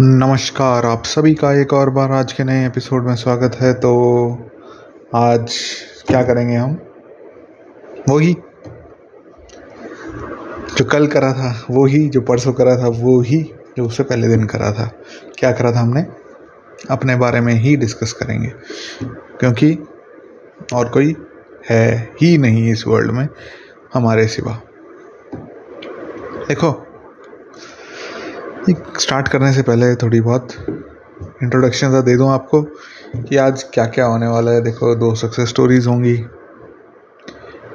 नमस्कार, आप सभी का एक और बार आज के नए एपिसोड में स्वागत है। तो आज क्या करेंगे हम? वही जो कल करा था वो ही जो परसों करा था वो ही जो उससे पहले दिन करा था। क्या करा था हमने? अपने बारे में ही डिस्कस करेंगे। क्योंकि और कोई है ही नहीं इस वर्ल्ड में हमारे सिवा। देखो स्टार्ट करने से पहले थोड़ी बहुत इंट्रोडक्शन सा दे दूँ आपको कि आज क्या क्या होने वाला है। देखो, दो सक्सेस स्टोरीज होंगी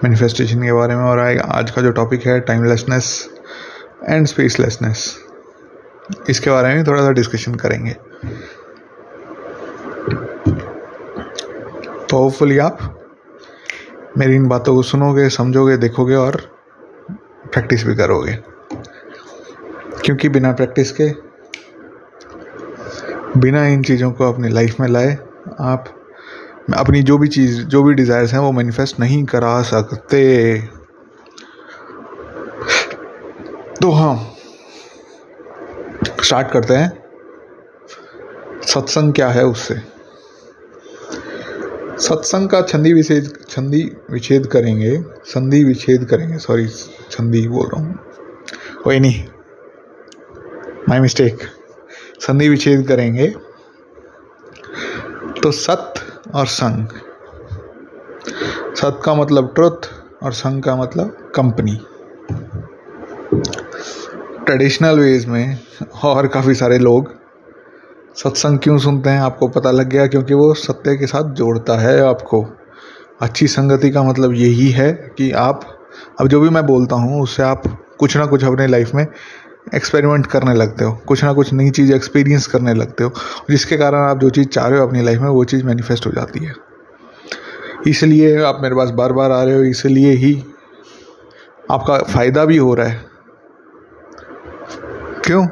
मैनिफेस्टेशन के बारे में और आज का जो टॉपिक है टाइमलेसनेस एंड स्पेसलेसनेस इसके बारे में थोड़ा सा डिस्कशन करेंगे। तो होपफुली आप मेरी इन बातों को सुनोगे, समझोगे, देखोगे और प्रैक्टिस भी करोगे। क्योंकि बिना प्रैक्टिस के, बिना इन चीज़ों को अपनी लाइफ में लाए, आप अपनी जो भी चीज़, जो भी डिज़ायर्स हैं, वो मैनिफेस्ट नहीं करा सकते। तो हाँ स्टार्ट करते हैं। सत्संग क्या है उससे? सत्संग का छंदी विच्छेद छंदी विच्छेद करेंगे, संधि विच्छेद करेंगे। सॉरी छंदी बोल रहा हूँ। कोई नहीं। माई मिस्टेक संधि विच्छेद करेंगे। तो सत और संग सत का मतलब ट्रुथ और संग का मतलब कंपनी। ट्रेडिशनल वेज में और काफ़ी सारे लोग सत्संग क्यों सुनते हैं, आपको पता लग गया क्योंकि वो सत्य के साथ जोड़ता है आपको। अच्छी संगति का मतलब यही है कि आप, अब जो भी मैं बोलता हूँ, उससे आप कुछ ना कुछ अपने लाइफ में एक्सपेरिमेंट करने लगते हो। कुछ ना कुछ नई चीज़ एक्सपीरियंस करने लगते हो। जिसके कारण आप जो चीज़ चाह रहे हो अपनी लाइफ में, वो चीज़ मैनिफेस्ट हो जाती है। इसलिए आप मेरे पास बार बार आ रहे हो। इसलिए ही आपका फ़ायदा भी हो रहा है। क्यों?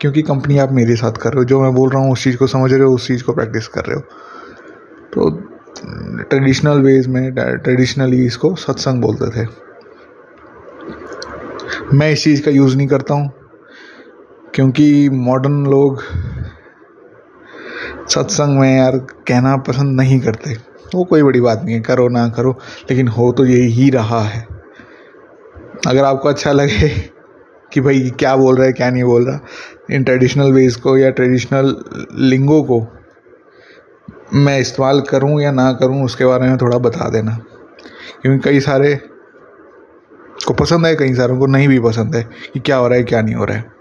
क्योंकि कंपनी आप मेरे साथ कर रहे हो। जो मैं बोल रहा हूँ, उस चीज़ को समझ रहे हो, उस चीज़ को प्रैक्टिस कर रहे हो। तो ट्रेडिशनल वेज में ट्रेडिशनली इसको सत्संग बोलते थे। मैं इस चीज़ का यूज़ नहीं करता हूँ। क्योंकि मॉडर्न लोग सत्संग में यार कहना पसंद नहीं करते। वो कोई बड़ी बात नहीं है, करो ना करो, लेकिन हो तो यही ही रहा है। अगर आपको अच्छा लगे कि भाई क्या बोल रहा है, क्या नहीं बोल रहा, इन ट्रेडिशनल वेज को या ट्रेडिशनल लिंगो को मैं इस्तेमाल करूँ या ना करूँ, उसके बारे में थोड़ा बता देना। क्योंकि कई सारे को पसंद है, कई सारों को नहीं भी पसंद है कि क्या हो रहा है, क्या नहीं हो रहा है।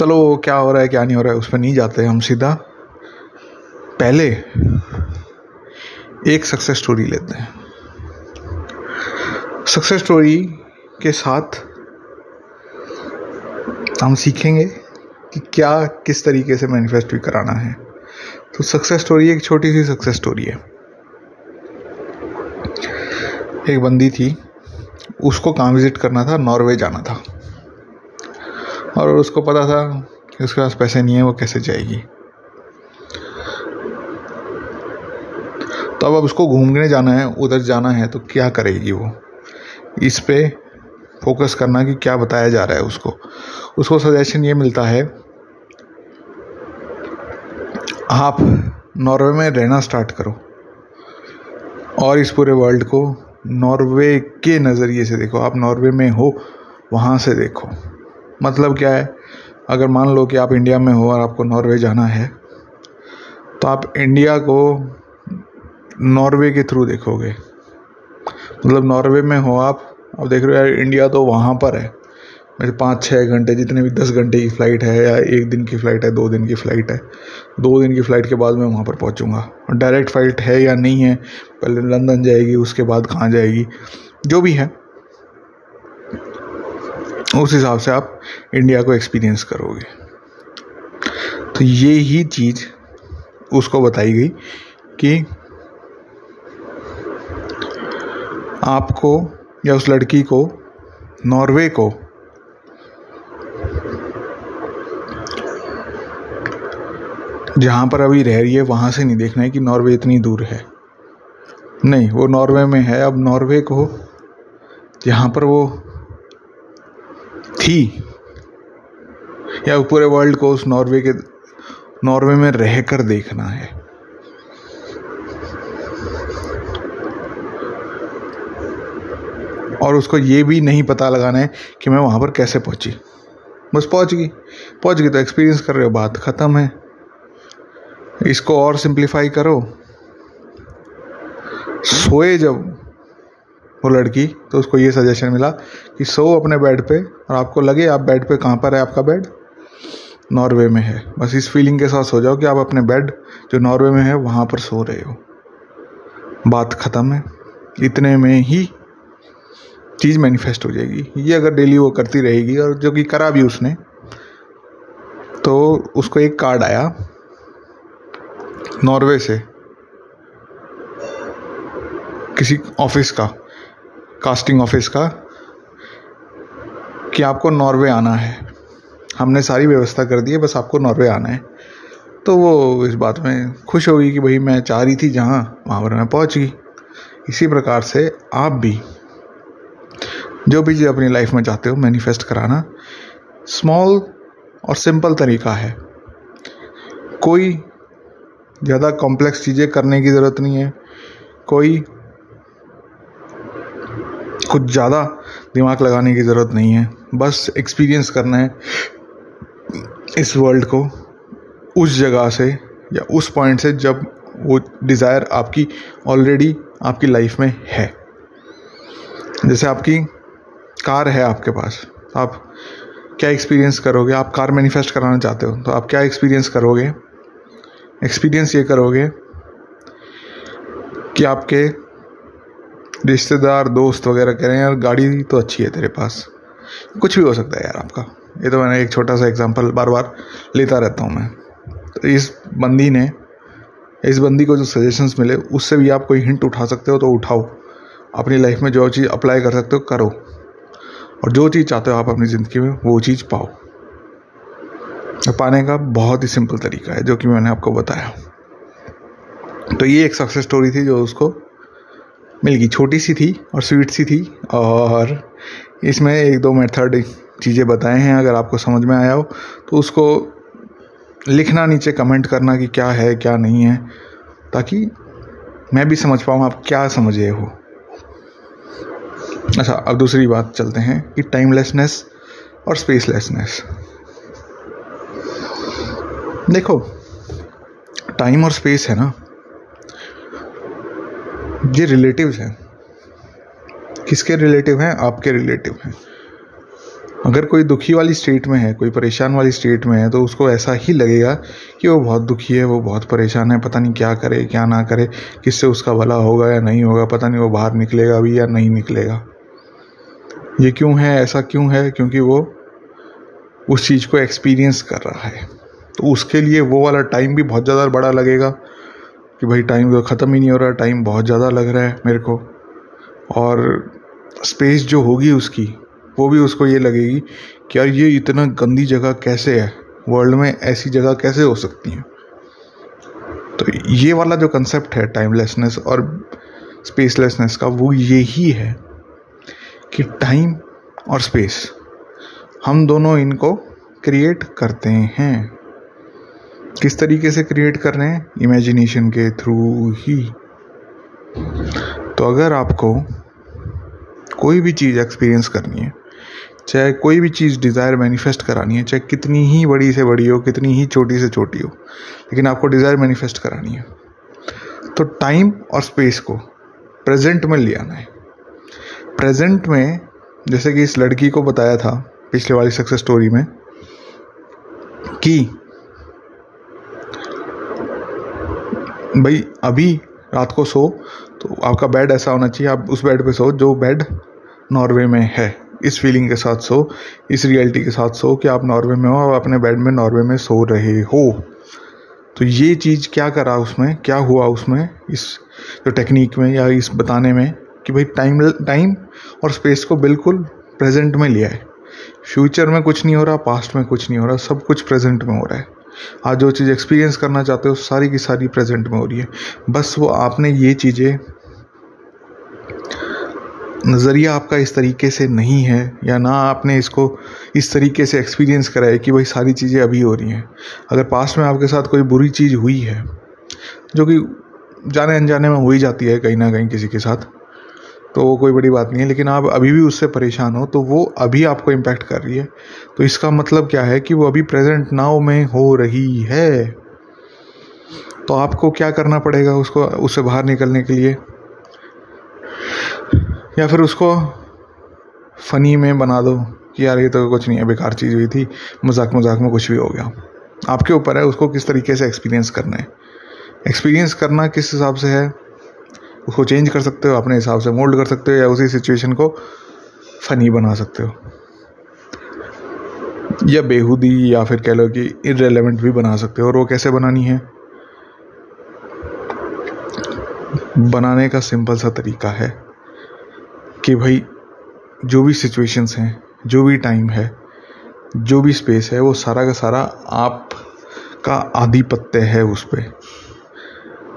चलो वो क्या हो रहा है, क्या नहीं हो रहा है उस पर नहीं जाते हम सीधा। पहले एक सक्सेस स्टोरी लेते हैं। सक्सेस स्टोरी के साथ हम सीखेंगे कि क्या, किस तरीके से मैनिफेस्ट भी कराना है। तो सक्सेस स्टोरी एक छोटी सी सक्सेस स्टोरी है। एक बंदी थी, उसको कहाँ विज़िट करना था? नॉर्वे जाना था। और उसको पता था कि उसके पास पैसे नहीं है, वो कैसे जाएगी। तो अब उसको घूमने जाना है, उधर जाना है तो क्या करेगी वो? इस पे फोकस करना कि क्या बताया जा रहा है उसको। उसको सजेशन ये मिलता है, आप नॉर्वे में रहना स्टार्ट करो। और इस पूरे वर्ल्ड को नॉर्वे के नज़रिए से देखो। आप नॉर्वे में हो, वहाँ से देखो। मतलब क्या है? अगर मान लो कि आप इंडिया में हो और आपको नॉर्वे जाना है तो आप इंडिया को नॉर्वे के थ्रू देखोगे। मतलब नॉर्वे में हो आप अब देख रहे हो यार, इंडिया तो वहाँ पर है। मेरे पाँच छः घंटे, जितने भी दस घंटे की फ़्लाइट है या एक दिन की फ़्लाइट है, दो दिन की फ़्लाइट है, दो दिन की फ़्लाइट के बाद मैं वहाँ पर पहुँचूँगा। और डायरेक्ट फ़्लाइट है या नहीं है, पहले लंदन जाएगी, उसके बाद कहाँ जाएगी, जो भी है। उस हिसाब से आप इंडिया को एक्सपीरियंस करोगे। तो ये ही चीज़ उसको बताई गई कि आपको या उस लड़की को, नॉर्वे को, जहाँ पर अभी रह रही है, वहाँ से नहीं देखना है कि नॉर्वे इतनी दूर है। नहीं, वो नॉर्वे में है, अब नॉर्वे को जहाँ पर वो थी? या पूरे वर्ल्ड को उस नॉर्वे के नॉर्वे में रहकर देखना है? और उसको ये भी नहीं पता लगाना है कि मैं वहाँ पर कैसे पहुँची। बस पहुँच गई। पहुँच गई तो एक्सपीरियंस कर रहे हो, बात ख़त्म है। इसको और सिंप्लीफाई करो। सोए जब वो लड़की तो उसको ये सजेशन मिला कि सो अपने बेड पे और आपको लगे आप बेड पे कहाँ पर है आपका बेड नॉर्वे में है। बस इस फीलिंग के साथ सो जाओ कि आप अपने बेड जो नॉर्वे में है, वहाँ पर सो रहे हो। बात ख़त्म है। इतने में ही चीज़ मैनिफेस्ट हो जाएगी। ये अगर डेली वो करती रहेगी और जो कि करा भी उसने तो उसको एक कार्ड आया नॉर्वे से। किसी ऑफ़िस का। कास्टिंग ऑफ़िस का कि आपको नॉर्वे आना है। हमने सारी व्यवस्था कर दी है, बस आपको नॉर्वे आना है। तो वो इस बात में खुश होगी कि भाई मैं चाह रही थी जहाँ, वहाँ पर मैं पहुँच गई। इसी प्रकार से आप भी, जो भी चीज़ अपनी लाइफ में चाहते हो मैनिफेस्ट कराना। स्मॉल और सिंपल तरीका है। कोई ज़्यादा कॉम्प्लेक्स चीज़ें करने की ज़रूरत नहीं है। कोई कुछ ज़्यादा दिमाग लगाने की ज़रूरत नहीं है। बस एक्सपीरियंस करना है इस वर्ल्ड को, उस जगह से या उस पॉइंट से जब वो डिज़ायर आपकी ऑलरेडी आपकी लाइफ में है। जैसे आपकी कार है आपके पास, आप क्या एक्सपीरियंस करोगे? आप कार मैनिफेस्ट कराना चाहते हो तो आप क्या एक्सपीरियंस करोगे? एक्सपीरियंस ये करोगे कि आपके रिश्तेदार, दोस्त वगैरह कह रहे हैं, यार, गाड़ी तो अच्छी है तेरे पास। कुछ भी हो सकता है यार आपका। ये तो मैंने एक छोटा सा एग्जांपल बार बार लेता रहता हूँ मैं। तो इस बंदी ने, इस बंदी को जो सजेशंस मिले, उससे भी आप कोई हिंट उठा सकते हो तो उठाओ। अपनी लाइफ में जो चीज़ अप्लाई कर सकते हो, करो। और जो चीज़ चाहते हो आप अपनी ज़िंदगी में, वो चीज़ पाओ। पाने का बहुत ही सिंपल तरीका है, जो कि मैंने आपको बताया। तो ये एक सक्सेस स्टोरी थी जो उसको मिल गई छोटी सी थी और स्वीट सी थी और इसमें एक दो मेथड चीज़ें बताए हैं, अगर आपको समझ में आया हो तो उसको लिखना नीचे, कमेंट करना कि क्या है, क्या नहीं है, ताकि मैं भी समझ पाऊँ आप क्या समझे हो। अच्छा अब दूसरी बात चलते हैं, कि टाइमलेसनेस और स्पेसलेसनेस देखो टाइम और स्पेस है ना ये रिलेटिव्स हैं। किसके रिलेटिव हैं? आपके रिलेटिव हैं। अगर कोई दुखी वाली स्टेट में है, कोई परेशान वाली स्टेट में है तो उसको ऐसा ही लगेगा कि वो बहुत दुखी है, वो बहुत परेशान है, पता नहीं क्या करे, क्या ना करे, किससे उसका भला होगा या नहीं होगा, पता नहीं वो बाहर निकलेगा अभी या नहीं निकलेगा। ये क्यों है, ऐसा क्यों है? क्योंकि वो उस चीज़ को एक्सपीरियंस कर रहा है। तो उसके लिए वो वाला टाइम भी बहुत ज़्यादा बड़ा लगेगा। कि भाई टाइम तो ख़त्म ही नहीं हो रहा टाइम बहुत ज़्यादा लग रहा है मेरे को। और स्पेस जो होगी उसकी, वो भी उसको ये लगेगी कि यार ये इतना गंदी जगह कैसे है? वर्ल्ड में ऐसी जगह कैसे हो सकती हैं? तो ये वाला जो कंसेप्ट है टाइमलेसनेस और स्पेसलेसनेस का, वो यही है कि टाइम और स्पेस हम दोनों इनको क्रिएट करते हैं। किस तरीके से क्रिएट कर रहे हैं? इमेजिनेशन के थ्रू ही। तो अगर आपको कोई भी चीज़ एक्सपीरियंस करनी है, चाहे कोई भी चीज़ डिज़ायर मैनिफेस्ट करानी है, चाहे कितनी ही बड़ी से बड़ी हो, कितनी ही छोटी से छोटी हो, लेकिन आपको डिज़ायर मैनिफेस्ट करानी है तो टाइम और स्पेस को प्रेजेंट में ले आना है। प्रेजेंट में, जैसे कि इस लड़की को बताया था पिछले वाली सक्सेस स्टोरी में, कि भाई, अभी रात को सो तो आपका बेड ऐसा होना चाहिए, आप उस बेड पे सो, जो बेड नॉर्वे में है। इस फीलिंग के साथ सो, इस रियलिटी के साथ सो कि आप नॉर्वे में हो और अपने बेड में नॉर्वे में सो रहे हो। तो ये चीज़ क्या करा उसमें, क्या हुआ उसमें, इस जो टेक्निक में या इस बताने में कि भाई टाइम टाइम और स्पेस को बिल्कुल प्रेजेंट में लिया है। फ्यूचर में कुछ नहीं हो रहा पास्ट में कुछ नहीं हो रहा, सब कुछ प्रेजेंट में हो रहा है। आज जो चीज़ एक्सपीरियंस करना चाहते हो, सारी की सारी प्रेजेंट में हो रही है। बस वो आपने ये चीज़ें, नज़रिया आपका इस तरीके से नहीं है, या ना आपने इसको इस तरीके से एक्सपीरियंस करा है कि भाई सारी चीज़ें अभी हो रही हैं। अगर पास्ट में आपके साथ कोई बुरी चीज़ हुई है, जो कि जाने अनजाने में हो ही जाती है कहीं ना कहीं किसी के साथ तो वो कोई बड़ी बात नहीं है, लेकिन आप अभी भी उससे परेशान हो तो वो अभी आपको इम्पैक्ट कर रही है। तो इसका मतलब क्या है कि वो अभी प्रेजेंट नाव में हो रही है। तो आपको क्या करना पड़ेगा उसको, उससे बाहर निकलने के लिए? या फिर उसको फ़नी में बना दो कि यार ये तो कुछ नहीं है, बेकार चीज़ हुई थी, मज़ाक मज़ाक में कुछ भी हो गया। आपके ऊपर है, उसको किस तरीके से एक्सपीरियंस करना है? एक्सपीरियंस करना किस हिसाब से है? उसको चेंज कर सकते हो, अपने हिसाब से मोल्ड कर सकते हो या उसी सिचुएशन को फ़नी बना सकते हो। या बेहूदी या फिर कह लो कि इरेलीवेंट भी बना सकते हो, और वो कैसे बनानी है? बनाने का सिंपल सा तरीका है कि भाई, जो भी सिचुएशंस हैं, जो भी टाइम है, जो भी स्पेस है, वो सारा का सारा आप का आधिपत्य है उस पर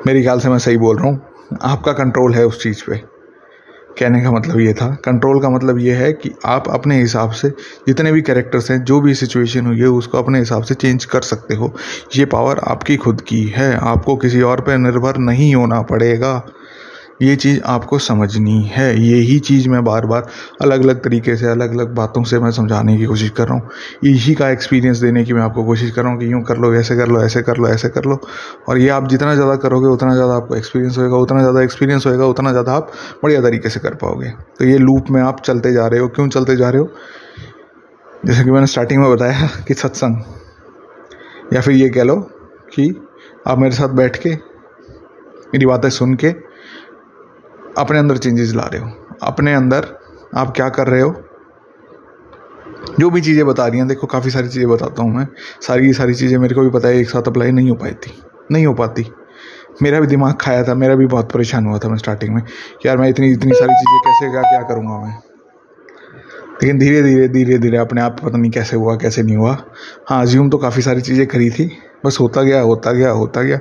मेरे ख्याल से मैं सही बोल रहा हूँ। आपका कंट्रोल है उस चीज़ पे। कहने का मतलब ये था। कंट्रोल का मतलब ये है कि आप अपने हिसाब से जितने भी कैरेक्टर्स हैं, जो भी सिचुएशन हुई है, उसको अपने हिसाब से चेंज कर सकते हो। ये पावर आपकी खुद की है। आपको किसी और पर निर्भर नहीं होना पड़ेगा। ये चीज़ आपको समझनी है। यही चीज़ मैं बार बार अलग अलग तरीके से अलग अलग बातों से मैं समझाने की कोशिश कर रहा हूँ। यही का एक्सपीरियंस देने की मैं आपको कोशिश कर रहा हूँ कि यूँ कर लो, ऐसे कर लो, ऐसे कर लो, ऐसे कर लो। और ये आप जितना ज़्यादा करोगे, उतना ज़्यादा आपको एक्सपीरियंस होएगा, उतना ज़्यादा एक्सपीरियंस होएगा, उतना ज़्यादा आप बढ़िया तरीके से कर पाओगे। तो ये लूप में आप चलते जा रहे हो। क्यों चलते जा रहे हो? जैसे कि मैंने स्टार्टिंग में बताया कि सत्संग। या फिर ये कह लो कि आप मेरे साथ बैठ के मेरी बातें सुन के अपने अंदर चेंजेस ला रहे हो। अपने अंदर आप क्या कर रहे हो? जो भी चीज़ें बता रही हैं, देखो, काफ़ी सारी चीज़ें बताता हूँ मैं। सारी की सारी चीज़ें मेरे को भी पता है, एक साथ अप्लाई नहीं हो पाई थी। नहीं हो पाती। मेरा भी दिमाग खाया था, मेरा भी बहुत परेशान हुआ था मैं स्टार्टिंग में। यार, मैं इतनी इतनी सारी चीज़ें कैसे, क्या क्या करूँगा मैं? लेकिन धीरे धीरे धीरे धीरे अपने आप पता नहीं कैसे हुआ, कैसे नहीं हुआ। हाँ ज्यूम तो काफ़ी सारी चीज़ें करी थी, बस होता गया होता गया होता गया।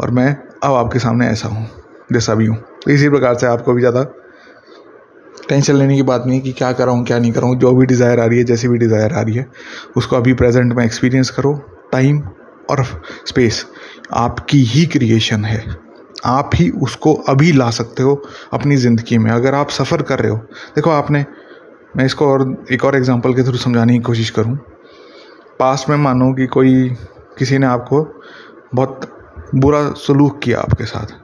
और मैं अब आपके सामने ऐसा हूँ। जैसा भी हूँ इसी प्रकार से आपको भी ज़्यादा टेंशन लेने की बात नहीं है कि क्या कर रहा हूँ क्या नहीं कर रहा हूँ जो भी डिज़ायर आ रही है, जैसी भी डिज़ायर आ रही है, उसको अभी प्रेजेंट में एक्सपीरियंस करो टाइम और स्पेस आपकी ही क्रिएशन है। आप ही उसको अभी ला सकते हो अपनी ज़िंदगी में। अगर आप सफ़र कर रहे हो, देखो आपने, मैं इसको और एक और एग्जांपल के थ्रू समझाने की कोशिश करूँ। पास्ट में मानो कि कोई, किसी ने आपको बहुत बुरा सलूक किया आपके साथ।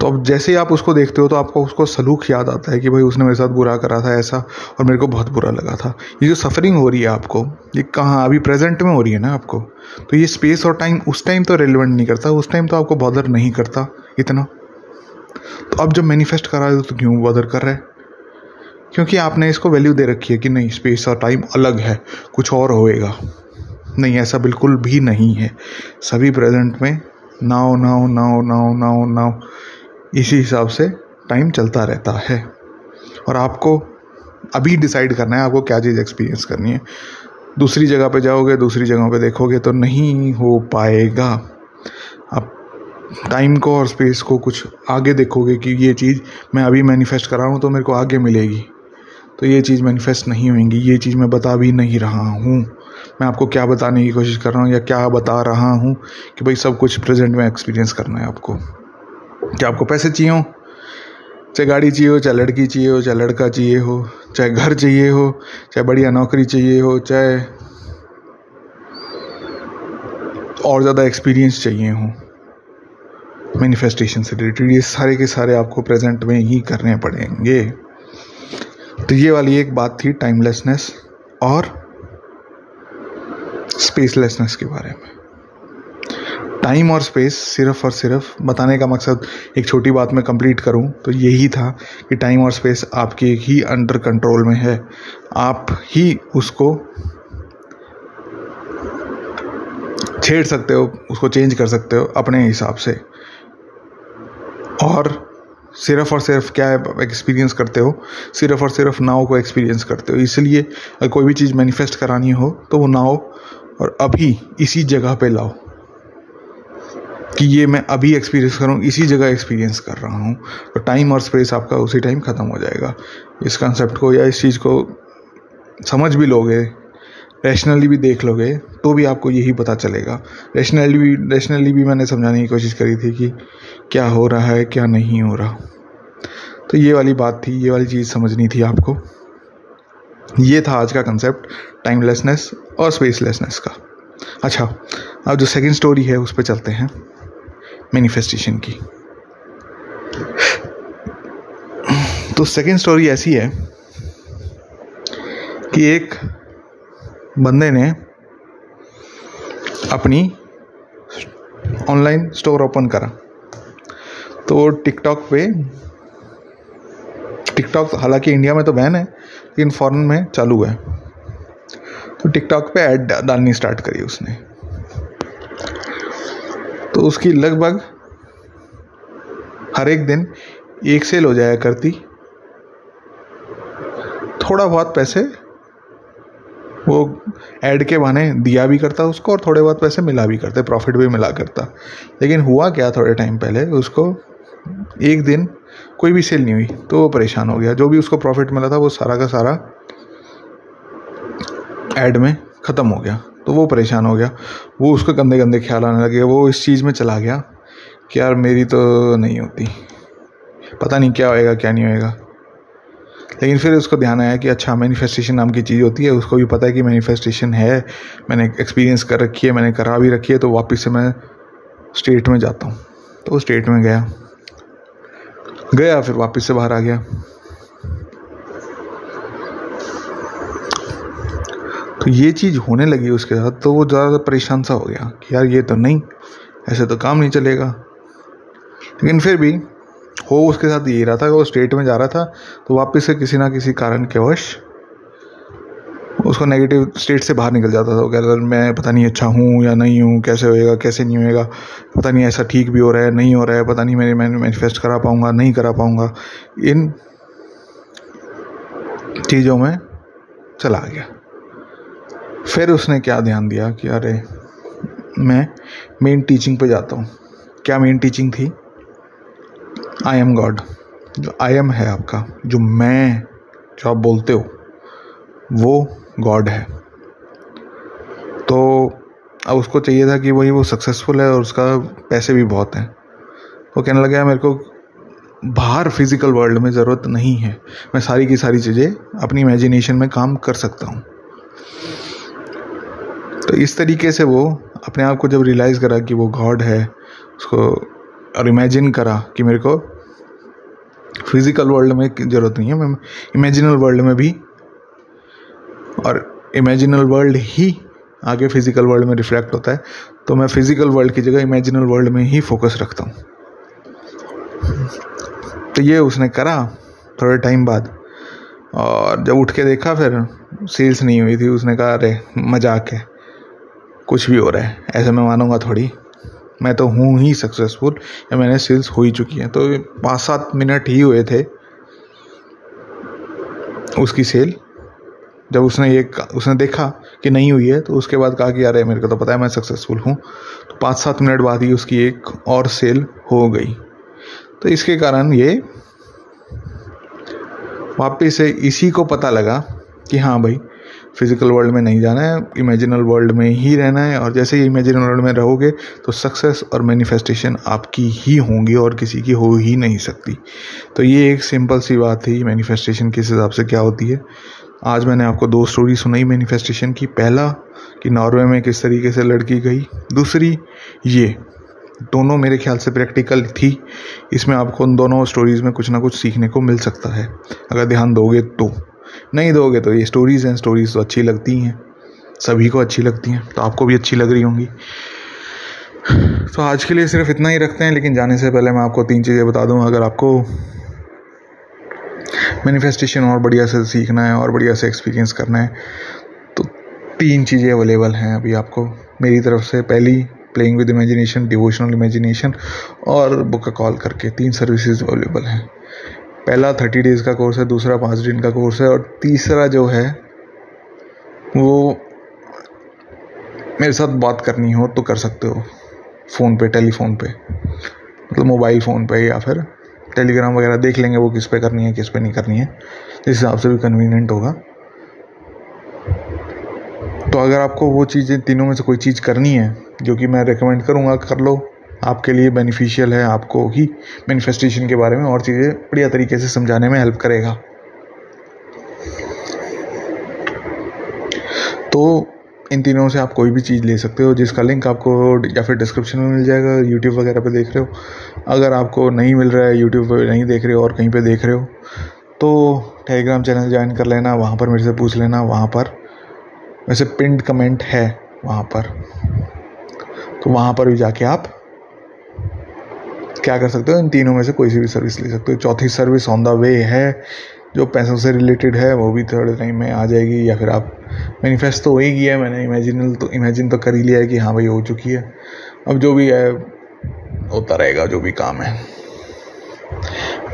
तो अब जैसे ही आप उसको देखते हो तो आपको उसको सलूक याद आता है कि भाई उसने मेरे साथ बुरा करा था ऐसा, और मेरे को बहुत बुरा लगा था। ये जो सफरिंग हो रही है आपको, ये कहाँ, अभी प्रेजेंट में हो रही है ना आपको? तो ये स्पेस और टाइम उस टाइम तो रेलिवेंट नहीं करता, उस टाइम तो आपको बॉदर नहीं करता इतना। तो अब जब मैनिफेस्ट करा है तो क्यों बॉदर कर रहे? हैं क्योंकि आपने इसको वैल्यू दे रखी है कि नहीं स्पेस और टाइम अलग है, कुछ और होएगा। नहीं, ऐसा बिल्कुल भी नहीं है। सभी प्रेजेंट में नाव नाव नाव नाव नाव नाव इसी हिसाब से टाइम चलता रहता है। और आपको अभी डिसाइड करना है, आपको क्या चीज़ एक्सपीरियंस करनी है। दूसरी जगह पे जाओगे, दूसरी जगह पे देखोगे तो नहीं हो पाएगा। आप टाइम को और स्पेस को कुछ आगे देखोगे कि ये चीज़ मैं अभी मैनिफेस्ट कर रहा हूँ तो मेरे को आगे मिलेगी। तो ये चीज़ मैनिफेस्ट नहीं होंगी, ये चीज़ मैं बता भी नहीं रहा हूँ। मैं आपको क्या बताने की कोशिश कर रहा हूँ या क्या बता रहा हूँ कि भाई सब कुछ प्रेजेंट में एक्सपीरियंस करना है आपको। क्या आपको पैसे चाहिए हो। चाहे गाड़ी चाहिए हो, चाहे लड़की चाहिए हो, चाहे लड़का चाहिए हो, चाहे घर चाहिए हो, चाहे बढ़िया नौकरी चाहिए हो, चाहे और ज़्यादा एक्सपीरियंस चाहिए हो। मैनिफेस्टेशन से रिलेटेड ये सारे के सारे आपको प्रेजेंट में ही करने पड़ेंगे। तो ये वाली एक बात थी टाइमलेसनेस और स्पेसलेसनेस के बारे में। टाइम और स्पेस सिर्फ़ और सिर्फ़ बताने का मकसद एक छोटी बात में कंप्लीट करूँ तो यही था कि टाइम और स्पेस आपके ही अंडर कंट्रोल में है। आप ही उसको छेड़ सकते हो, उसको चेंज कर सकते हो अपने हिसाब से। और सिर्फ़ और सिर्फ़ क्या एक्सपीरियंस करते हो? सिर्फ़ और सिर्फ़ नाव को एक्सपीरियंस करते हो। इसलिए अगर कोई भी चीज़ मैनिफेस्ट करानी हो तो वो नाव और अभी इसी जगह पे लाओ। कि ये मैं अभी एक्सपीरियंस कर रहा हूँ, इसी जगह एक्सपीरियंस कर रहा हूँ। तो टाइम और स्पेस आपका उसी टाइम ख़त्म हो जाएगा। इस कंसेप्ट को या इस चीज़ को समझ भी लोगे रैशनली भी देख लोगे तो भी आपको यही पता चलेगा। रैशनली भी रैशनली भी मैंने समझाने की कोशिश करी थी कि क्या हो रहा है, क्या नहीं हो रहा। तो ये वाली बात थी, ये वाली चीज़ समझनी थी आपको। ये था आज का कंसेप्ट टाइमलेसनेस और स्पेसलेसनेस का। अच्छा अब जो सेकंड स्टोरी है, उस पर चलते हैं। मैनिफेस्टेशन की। तो सेकंड स्टोरी ऐसी है कि एक बंदे ने अपनी ऑनलाइन स्टोर ओपन करा। तो टिकटॉक पे टिकटॉक हालाँकि इंडिया में तो बैन है, लेकिन फॉरेन में चालू है। तो टिकटॉक पे ऐड डालनी स्टार्ट करी उसने। तो उसकी लगभग हर एक दिन एक सेल हो जाया करती। थोड़ा बहुत पैसे वो ऐड के बहाने दिया भी करता उसको और थोड़े बहुत पैसे मिला भी करते, प्रॉफिट भी मिला करता। लेकिन हुआ क्या थोड़े टाइम पहले, उसको एक दिन कोई भी सेल नहीं हुई तो वो परेशान हो गया। जो भी उसको प्रॉफिट मिला था वो सारा का सारा ऐड में ख़त्म हो गया। तो वो परेशान हो गया। वो उसको गंदे गंदे ख्याल आने लगे। वो इस चीज़ में चला गया कि यार मेरी तो नहीं होती। पता नहीं क्या होएगा, क्या नहीं होएगा। लेकिन फिर उसको ध्यान आया कि अच्छा मैनिफेस्टेशन नाम की चीज़ होती है। उसको भी पता है कि मैनिफेस्टेशन है। मैंने एक्सपीरियंस कर रखी है, मैंने करा भी रखी है तो वापस से मैं स्टेट में जाता हूँ। तो स्टेट में गया। गया, फिर वापस से बाहर आ गया। तो ये चीज़ होने लगी उसके साथ तो वो ज़्यादा परेशान सा हो गया कि यार ये तो नहीं, ऐसे तो काम नहीं चलेगा। लेकिन फिर भी हो उसके साथ यही रहा था वो स्टेट में जा रहा था तो वापस से किसी ना किसी कारण के वश उसको नेगेटिव स्टेट से बाहर निकल जाता था। वो कहता मैं पता नहीं अच्छा हूँ या नहीं हूँ, कैसे होएगा, कैसे नहीं होएगा, पता नहीं ऐसा ठीक भी हो रहा है, नहीं हो रहा है, पता नहीं मैंने मैंने मैनिफेस्ट करा पाऊँगा, नहीं करा पाऊँगा। इन चीज़ों में चला गया। फिर उसने क्या ध्यान दिया कि अरे, मैं मेन टीचिंग पे जाता हूँ। क्या मेन टीचिंग थी? आई एम गॉड जो आई एम है आपका, जो मैं, जो आप बोलते हो, वो गॉड है। तो अब उसको चाहिए था कि वही वो सक्सेसफुल है और उसका पैसे भी बहुत हैं। वो कहने लगा मेरे को बाहर फ़िज़िकल वर्ल्ड में ज़रूरत नहीं है। मैं सारी की सारी चीज़ें अपनी इमेजिनेशन में काम कर सकता हूँ। तो इस तरीके से वो अपने आप को जब रियलाइज़ करा कि वो गॉड है, उसको और इमेजिन करा कि मेरे को फ़िज़िकल वर्ल्ड में ज़रूरत नहीं है, मैं इमेजिनल वर्ल्ड में भी और इमेजिनल वर्ल्ड ही आगे फ़िज़िकल वर्ल्ड में रिफ्लेक्ट होता है तो मैं फ़िज़िकल वर्ल्ड की जगह इमेजिनल वर्ल्ड में ही फोकस रखता हूँ। तो ये उसने करा थोड़े टाइम बाद और जब उठ के देखा फिर सेल्स नहीं हुई थी, उसने कहा, अरे, मज़ाक है। कुछ भी हो रहा है, ऐसे मैं मानूँगा थोड़ी। मैं तो हूँ ही सक्सेसफुल या मैंने सेल्स हो ही चुकी हैं। तो पाँच सात मिनट ही हुए थे उसकी सेल जब उसने ये उसने देखा कि नहीं हुई है तो उसके बाद कहा कि यार मेरे को तो पता है मैं सक्सेसफुल हूँ। तो पाँच सात मिनट बाद ही उसकी एक और सेल हो गई। तो इसके कारण ये वापिस से इसी को पता लगा कि हाँ भाई फ़िज़िकल वर्ल्ड में नहीं जाना है इमेजिनल वर्ल्ड में ही रहना है, और जैसे ही इमेजिनल वर्ल्ड में रहोगे तो सक्सेस और मैनिफेस्टेशन आपकी ही होंगी और किसी की हो ही नहीं सकती। तो ये एक सिंपल सी बात थी मैनिफेस्टेशन किस हिसाब से क्या होती है। आज मैंने आपको दो स्टोरी सुनाई मैनिफेस्टेशन की। पहला, कि नॉर्वे में किस तरीके से लड़की गई। दूसरी, ये, दोनों मेरे ख्याल से प्रैक्टिकल थी। इसमें आपको उन दोनों स्टोरीज़ में कुछ ना कुछ सीखने को मिल सकता है। अगर ध्यान दोगे तो। नहीं दोगे तो ये स्टोरीज़ हैं स्टोरीज़ तो अच्छी लगती हैं। सभी को अच्छी लगती हैं तो आपको भी अच्छी लग रही होंगी। तो आज के लिए सिर्फ़ इतना ही रखते हैं, लेकिन जाने से पहले मैं आपको तीन चीज़ें बता दूँ। अगर आपको मैनिफेस्टेशन और बढ़िया से सीखना है और बढ़िया से एक्सपीरियंस करना है तो तीन चीज़ें अवेलेबल हैं अभी आपको। मेरी तरफ़ से पहली playing with imagination devotional imagination और बुक का कॉल करके तीन सर्विसेज़ अवेलेबल हैं। पहला थर्टी डेज़ का कोर्स है, दूसरा पाँच दिन का कोर्स है और तीसरा जो है, वो मेरे साथ बात करनी हो तो कर सकते हो। फ़ोन पे, टेलीफोन पे मतलब मोबाइल फ़ोन पे या फिर टेलीग्राम वगैरह देख लेंगे वो किस पे करनी है, किस पे नहीं करनी है। जिस हिसाब से भी कन्वीनियंट होगा। तो अगर आपको वो चीज़ें, तीनों में से कोई चीज़ करनी है, जो कि मैं रिकमेंड करूँगा, कर लो। आपके लिए बेनिफिशियल है, आपको ही मैनिफेस्टेशन के बारे में और चीज़ें बढ़िया तरीके से समझाने में हेल्प करेगा। तो इन तीनों से आप कोई भी चीज़ ले सकते हो, जिसका लिंक आपको या फिर डिस्क्रिप्शन में मिल जाएगा यूट्यूब वगैरह पे देख रहे हो। अगर आपको नहीं मिल रहा है यूट्यूब पे नहीं देख रहे हो और कहीं पे देख रहे हो तो टेलीग्राम चैनल ज्वाइन कर लेना, वहाँ पर मेरे से पूछ लेना, वहाँ पर वैसे पिंड कमेंट है, वहाँ पर। तो वहाँ पर भी जाके आप क्या कर सकते हो? इन तीनों में से कोई सी भी सर्विस ले सकते हो। चौथी सर्विस ऑन द वे है, जो पैसों से रिलेटेड है, वो भी थर्ड टाइम में आ जाएगी, या फिर आप मैनिफेस्ट तो हो ही है मैंने इमेजिनल तो इमेजिन तो कर ही लिया है कि हाँ भाई हो चुकी है। अब जो भी है, होता रहेगा, जो भी काम है।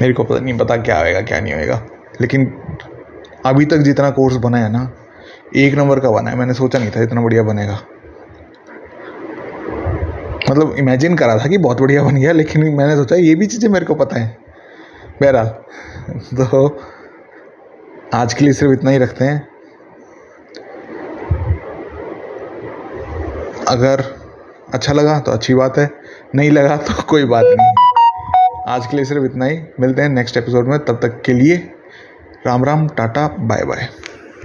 मेरे को पता नहीं, पता क्या होएगा, क्या नहीं होएगा। लेकिन अभी तक जितना कोर्स बना है ना, एक नंबर का बना है। मैंने सोचा नहीं था इतना बढ़िया बनेगा। मतलब इमेजिन करा था कि बहुत बढ़िया बन गया, लेकिन मैंने सोचा ये भी चीज़ें मेरे को पता है। बहरहाल तो आज के लिए सिर्फ़ इतना ही रखते हैं। अगर अच्छा लगा तो अच्छी बात है, नहीं लगा तो कोई बात नहीं। आज के लिए सिर्फ़ इतना ही, मिलते हैं नेक्स्ट एपिसोड में, तब तक के लिए Ram Ram, ta-ta bye bye